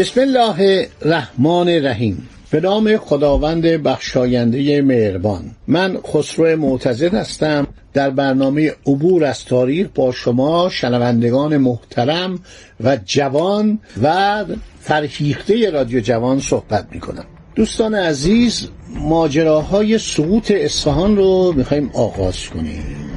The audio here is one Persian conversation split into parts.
بسم الله الرحمن الرحیم. به نام خداوند بخشاینده مهربان. من خسرو معتزد هستم. در برنامه عبور از تاریخ با شما شنوندگان محترم و جوان و فرهیخته رادیو جوان صحبت می کنم دوستان عزیز ماجراهای سقوط اصفهان رو می‌خوایم آغاز کنیم.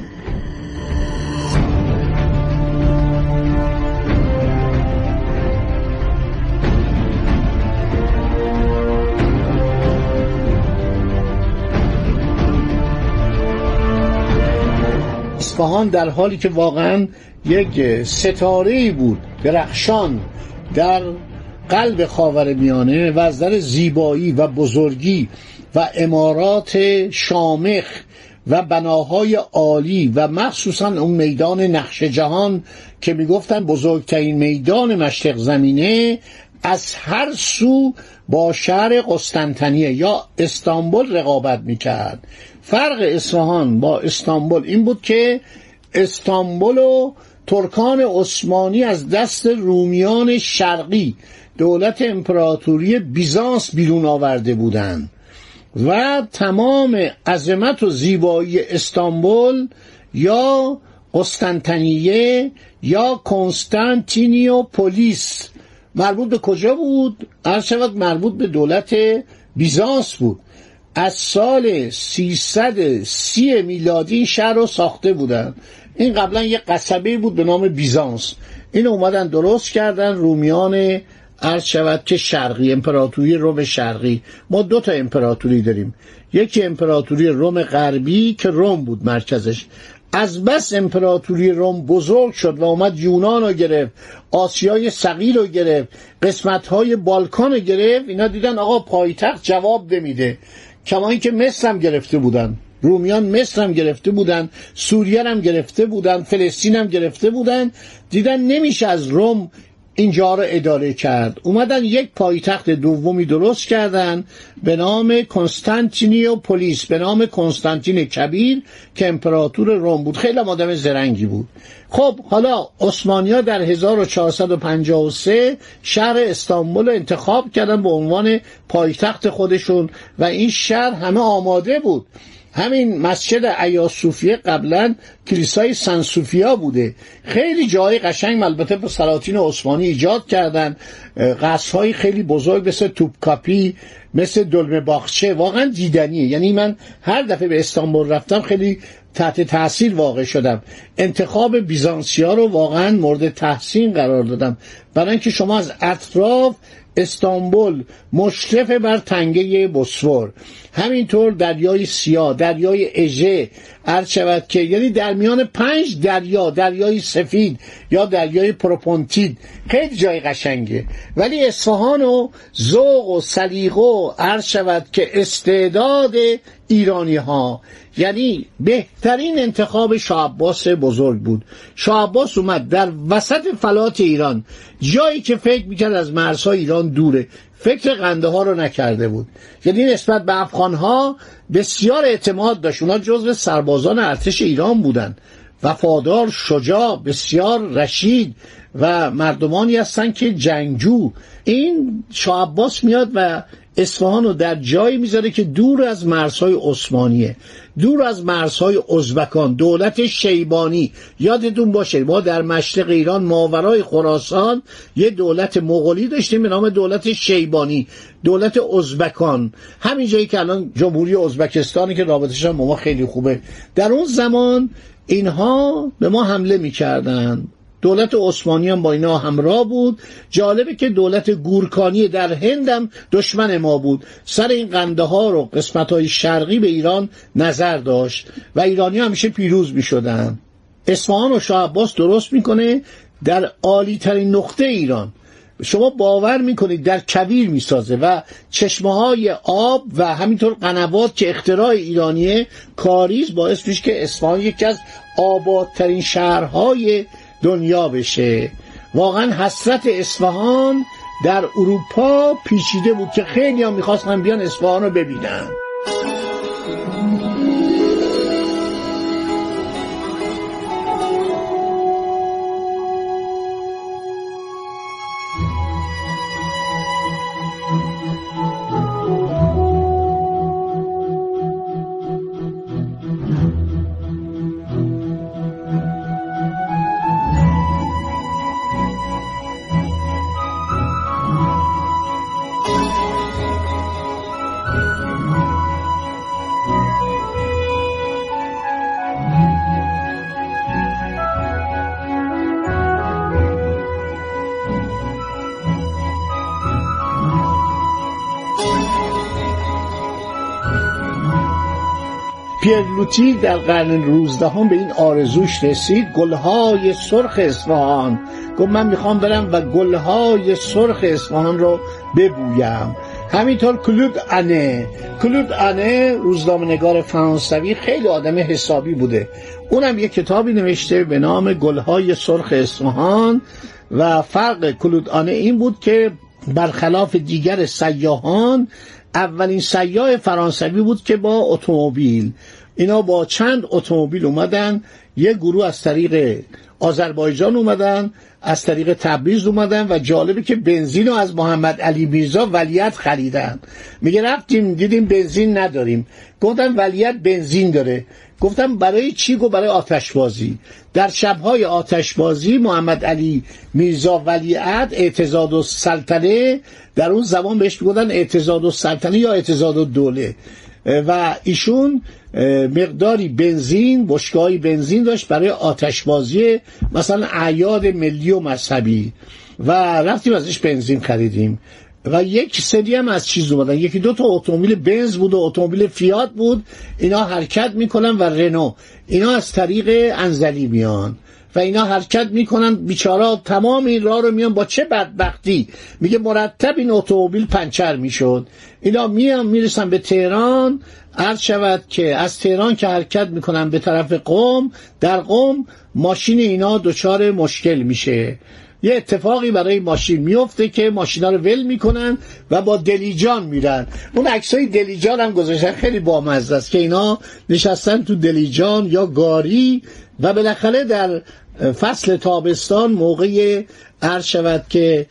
اصفهان در حالی که واقعا یک ستاره بود درخشان در قلب خاور میانه و از در زیبایی و بزرگی و امارات شامخ و بناهای عالی و مخصوصا اون میدان نقش جهان که می‌گفتن بزرگترین میدان مشرق زمینه از هر سو با شهر قسطنطنیه یا استانبول رقابت می‌کرد. فرق اصفهان با استانبول این بود که استانبول و ترکان عثمانی از دست رومیان شرقی دولت امپراتوری بیزانس بیرون آورده بودند و تمام عظمت و زیبایی استانبول یا قسطنطنیه یا کنستانتینیو پولیس مربوط به کجا بود؟ عرض شود مربوط به دولت بیزانس بود از سال 330 میلادی این شهر رو ساخته بودن. این قبلا یه قصبه بود به نام بیزانس. این اومدن درست کردن رومیان عرض شود که شرقی امپراتوری روم شرقی. ما دو تا امپراتوری داریم. یکی امپراتوری روم غربی که روم بود مرکزش. از بس امپراتوری روم بزرگ شد و اومد یونان رو گرفت آسیای صغیر رو گرفت قسمت های بالکان رو گرفت. اینا دیدن آقا پایتخت جواب نمیده. کما اینکه هم گرفته بودن رومیان مصر هم گرفته بودن سوریه هم گرفته بودن فلسطین هم گرفته بودن دیدن نمیشه از روم اینجا رو اداره کرد. اومدن یک پایتخت دومی درست کردن به نام کنستانتینیو پولیس به نام کنستانتین کبیر که امپراتور روم بود. خیلی آدم زرنگی بود. خب حالا عثمانیا در 1453 شهر استانبول انتخاب کردن به عنوان پایتخت خودشون و این شهر همه آماده بود. همین مسجد ایاسوفیه قبلا کلیسای سنسوفیا بوده. خیلی جای قشنگ البته به سلاطین عثمانی ایجاد کردن. قصرهای خیلی بزرگ مثل توپکاپی مثل دلمه باخچه واقعا دیدنیه. یعنی من هر دفعه به استانبول رفتم خیلی تحت تاثیر واقع شدم. انتخاب بیزانسیا رو واقعا مورد تحسین قرار دادم. برای اینکه شما از اطراف استانبول مشرف بر تنگه بسفور همینطور دریای سیاه دریای اژه عرض شود که یعنی در میان پنج دریا دریای سفید یا دریای پروپونتید خیلی جای قشنگه. ولی اصفهان و ذوق و سلیقه عرض شود که استعداد ایرانی ها یعنی بهترین انتخاب شاه بزرگ بود. شاه اومد در وسط فلات ایران. جایی که فکر می‌کرد از مرزهای ایران دوره. فکر قنده ها رو نکرده بود. یعنی نسبت به افغان ها بسیار اعتماد داشت. اونا جزو سربازان ارتش ایران بودن. وفادار شجاع بسیار رشید و مردمانی هستن که جنگجو. این شاه میاد و اصفهان رو در جایی می‌ذاره که دور از مرزهای عثمانیه. دور از مرزهای ازبکان دولت شیبانی. یادتون باشه ما در مشرق ایران ماورای خراسان یه دولت مغولی داشتیم به نام دولت شیبانی دولت ازبکان. همین جایی که الان جمهوری ازبکستانی که رابطش هم ما خیلی خوبه. در اون زمان اینها به ما حمله می‌کردن. دولت عثمانی هم با اینا همراه بود. جالبه که دولت گورکانی در هندم دشمن ما بود. سر این قنده ها رو قسمت های شرقی به ایران نظر داشت و ایرانی همیشه پیروز می شدن اصفهان و شاه عباس درست می‌کنه در عالی ترین نقطه ایران. شما باور می‌کنید در کویر می‌سازه و چشمه های آب و همینطور قنوات که اختراع ایرانیه کاریز باعث میشه که اصفهان یکی از آبادترین شهرهای دنیا بشه. واقعا حسرت اصفهان در اروپا پیچیده بود که خیلی ها می‌خواستن بیان اصفهان رو ببینن. پیرلوتی در قرن روزدهم به این آرزوش رسید. گلهای سرخ اصفهان. گفت من می‌خوام برم و گلهای سرخ اصفهان رو ببویم. همینطور کلود انه. کلود انه روزنامه نگار فرانسوی خیلی آدم حسابی بوده. اونم یه کتابی نوشته به نام گلهای سرخ اصفهان. و فرق کلود انه این بود که برخلاف دیگر سیاهان اولین سیاه فرانسوی بود که با اتومبیل اینا با چند اتومبیل اومدن یه گروه از طریق آذربایجان اومدن از طریق تبریز اومدن و جالبه که بنزین رو از محمد علی میرزا ولیت خریدن. میگه رفتیم دیدیم بنزین نداریم. گفتم ولیت بنزین داره. گفتم برای چی گفت؟ برای آتشبازی. در شبهای آتشبازی محمد علی میرزا ولیعت اعتزاد و سلطنه در اون زمان بهش می‌گفتن اعتزاد و سلطنه یا اعتزاد و دوله. و ایشون مقداری بنزین بشکه‌های بنزین داشت برای آتشبازی مثلا اعیاد ملی و مذهبی. و رفتیم ازش بنزین خریدیم. و یک سری هم از چیز اومدن. یکی دو تا اتومبیل بنز بود و اتومبیل فیات بود. اینا حرکت می‌کنن و رنو. اینا از طریق انزلی میان و اینا حرکت می‌کنن. بیچارا تمام این راه رو میان با چه بدبختی؟ میگه مرتب این اتومبیل پنچر می‌شد. اینا میان می‌رسن به تهران. عرض شود که از تهران که حرکت می‌کنن به طرف قوم در قوم ماشین اینا دچار مشکل میشه. یه اتفاقی برای ماشین میفته که ماشینا رو ول می‌کنن و با دلیجان میرن. اون عکسای دلیجان هم گذاشتن. خیلی بامزه است که اینا نشستن تو دلیجان یا گاری و بالاخره در فصل تابستان موقع عرض شود که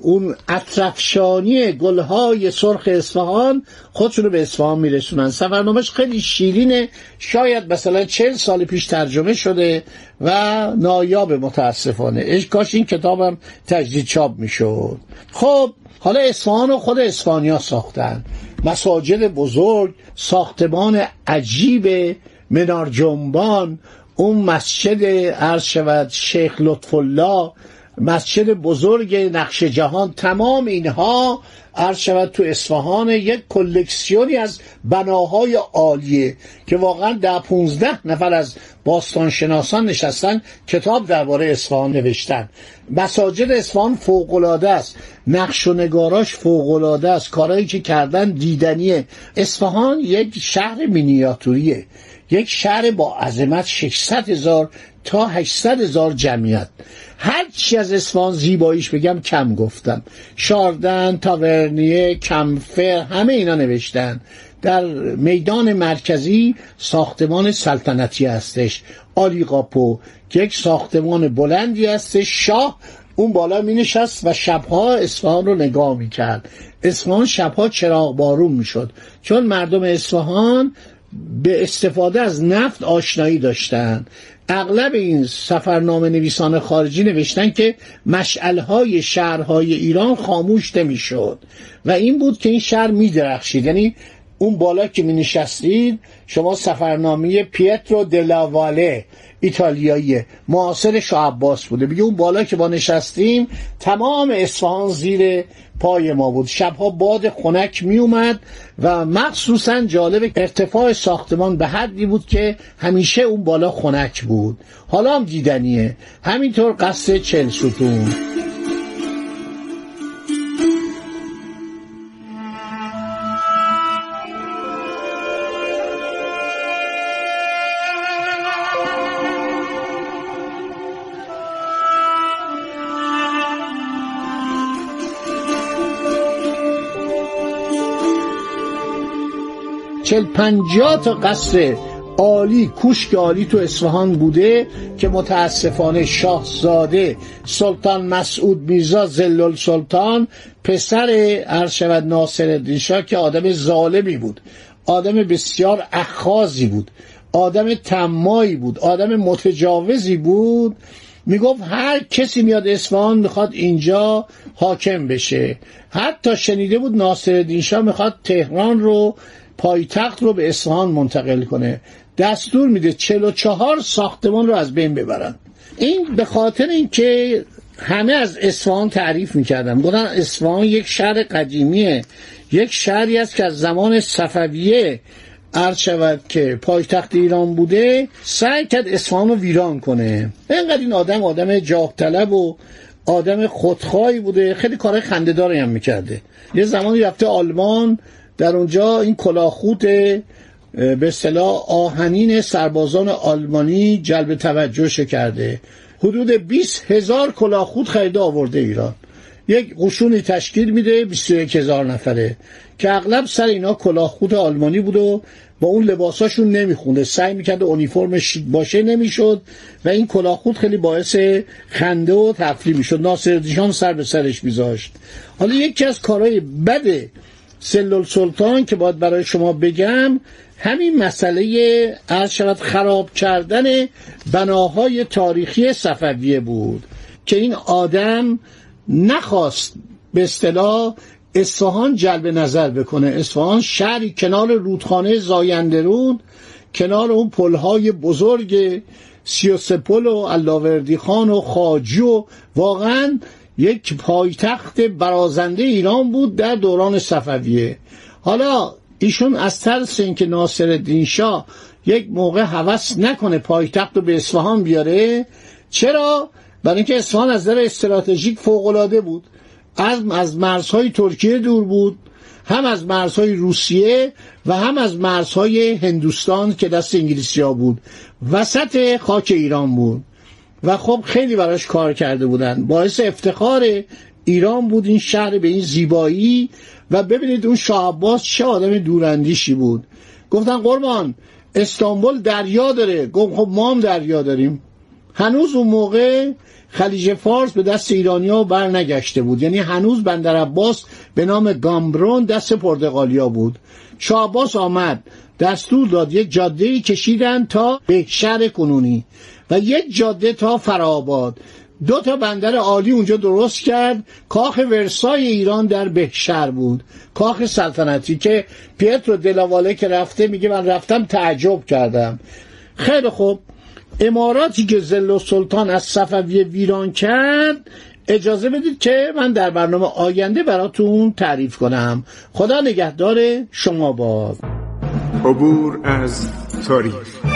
اون اطرفشانی گلهای سرخ اصفهان خودشون رو به اصفهان میرسونن. سفرنامهش خیلی شیرینه شاید مثلا چل سال پیش ترجمه شده و نایاب متاسفانه. اش کاش این کتابم تجدید چاپ می‌شد. خب حالا اصفهان رو خود اسپانیا ساختن. مساجد بزرگ ساختمان عجیب منار جنبان. اون مسجد عرض شود شیخ لطف الله مسجد بزرگ نقش جهان تمام اینها عرض شود تو اصفهان یک کلکسیونی از بناهای عالیه که واقعا ده پونزده نفر از باستانشناسان نشستن کتاب درباره اصفهان نوشتن. مساجد اصفهان فوقالعاده است. نقش و نگاراش فوقالعاده است. کارهایی که کردن دیدنیه. اصفهان یک شهر مینیاتوریه. یک شهر با عظمت 600 هزار تا 800 هزار جمعیت. هر چی از اصفهان زیباییش بگم کم گفتم. شاردن تاورنیه کمفر همه اینا نوشتن. در میدان مرکزی ساختمان سلطنتی هستش. آلی قاپو که یک ساختمان بلندی هستش. شاه اون بالا می نشست و شبها اصفهان رو نگاه می کرد اصفهان شبها چراغ بارون می شد چون مردم اصفهان به استفاده از نفت آشنایی داشتند اغلب این سفرنامه نویسان خارجی نوشتن که مشعلهای شهرهای ایران خاموش نمی‌شد. و این بود که این شهر میدرخشید. یعنی اون بالا که می نشستید شما سفرنامه پیترو دلاواله ایتالیایی. معاصر شاه عباس بوده. میگه اون بالا که با نشستیم تمام اصفهان زیر پای ما بود. شبها باد خنک می اومد و مخصوصا جالب ارتفاع ساختمان به حدی بود که همیشه اون بالا خنک بود. حالا هم دیدنیه. همینطور قصد چل ستون. چل پنجاه تا قصر عالی کوشک عالی تو اصفهان بوده که متاسفانه شاهزاده سلطان مسعود میرزا زلل سلطان پسر عرض شود ناصر شاه که آدم ظالمی بود آدم بسیار اخاذی بود آدم تمایی بود آدم متجاوزی بود. می‌گفت هر کسی میاد اصفهان می‌خواد اینجا حاکم بشه. حتی شنیده بود ناصر شاه می‌خواد تهران رو پایتخت رو به اصفهان منتقل کنه. دستور میده چل و چهار ساختمان رو از بین ببرن. این به خاطر اینکه همه از اصفهان تعریف می‌کردن. گفتن اصفهان یک شهر قدیمیه. یک شهری است که از زمان صفویه عرض شود که پایتخت ایران بوده سعی کرد اصفهان رو ویران کنه. اینقدر این آدم آدم جاه طلب و آدم خودخواهی بوده. خیلی کارهای خندهداری هم می‌کرده. یه زمانی رفته آلمان در اونجا این کلاخوت به اصطلاح آهنین سربازان آلمانی جلب توجه کرده حدود 20 هزار کلاخوت خریده آورده ایران. یک قشونی تشکیل میده 21 هزار نفره. که اغلب سر اینا کلاخوت آلمانی بود و با اون لباساشون نمیخونده. سعی می‌کرد اونیفرم باشه نمی‌شد و این کلاخوت خیلی باعث خنده و تفریح می‌شد. ناصر دیشان سر به سرش میذاشت. حالا یکی از کارهای بده سلول سلطان که باید برای شما بگم همین مسئله از شود خراب کردن بناهای تاریخی صفویه بود که این آدم نخواست به اصطلاح اصفهان جلب نظر بکنه. اصفهان شهری کنار رودخانه زاینده رود کنار اون پلهای بزرگ سی و علاوردی خان و خاجی و واقعا یک پایتخت برازنده ایران بود در دوران صفویه. حالا ایشون از ترس اینکه ناصر شاه یک موقع هوس نکنه پایتخت رو به اصفهان بیاره چرا؟ برای اینکه اصفهان از نظر استراتژیک فوق بود. از از مرزهای ترکیه دور بود هم از مرزهای روسیه و هم از مرزهای هندوستان که دست انگلیسی ها بود. وسط خاک ایران بود. و خب خیلی براش کار کرده بودن. باعث افتخار ایران بود این شهر به این زیبایی و ببینید اون شاه عباس چه آدم دوراندیشی بود. گفتن قربان استانبول دریا داره. گفت خب ما هم دریا داریم. هنوز اون موقع خلیج فارس به دست ایرانیا بر نگشته بود. یعنی هنوز بندر عباس به نام گامبرون دست پرتغالیا بود. شاه عباس آمد دستور داد یک جاده کشیدن تا به شهر کنونی. و یک جاده تا فراباد دو تا بندر عالی اونجا درست کرد. کاخ ورسای ایران در بهشر بود. کاخ سلطنتی که پیترو دلاواله که رفته میگه من رفتم تعجب کردم. خیلی خوب. اماراتی که زل و سلطان از صفویه ویران کرد اجازه بدید که من در برنامه آینده براتون تعریف کنم. خدا نگهدار شما باد. عبور از تاریخ.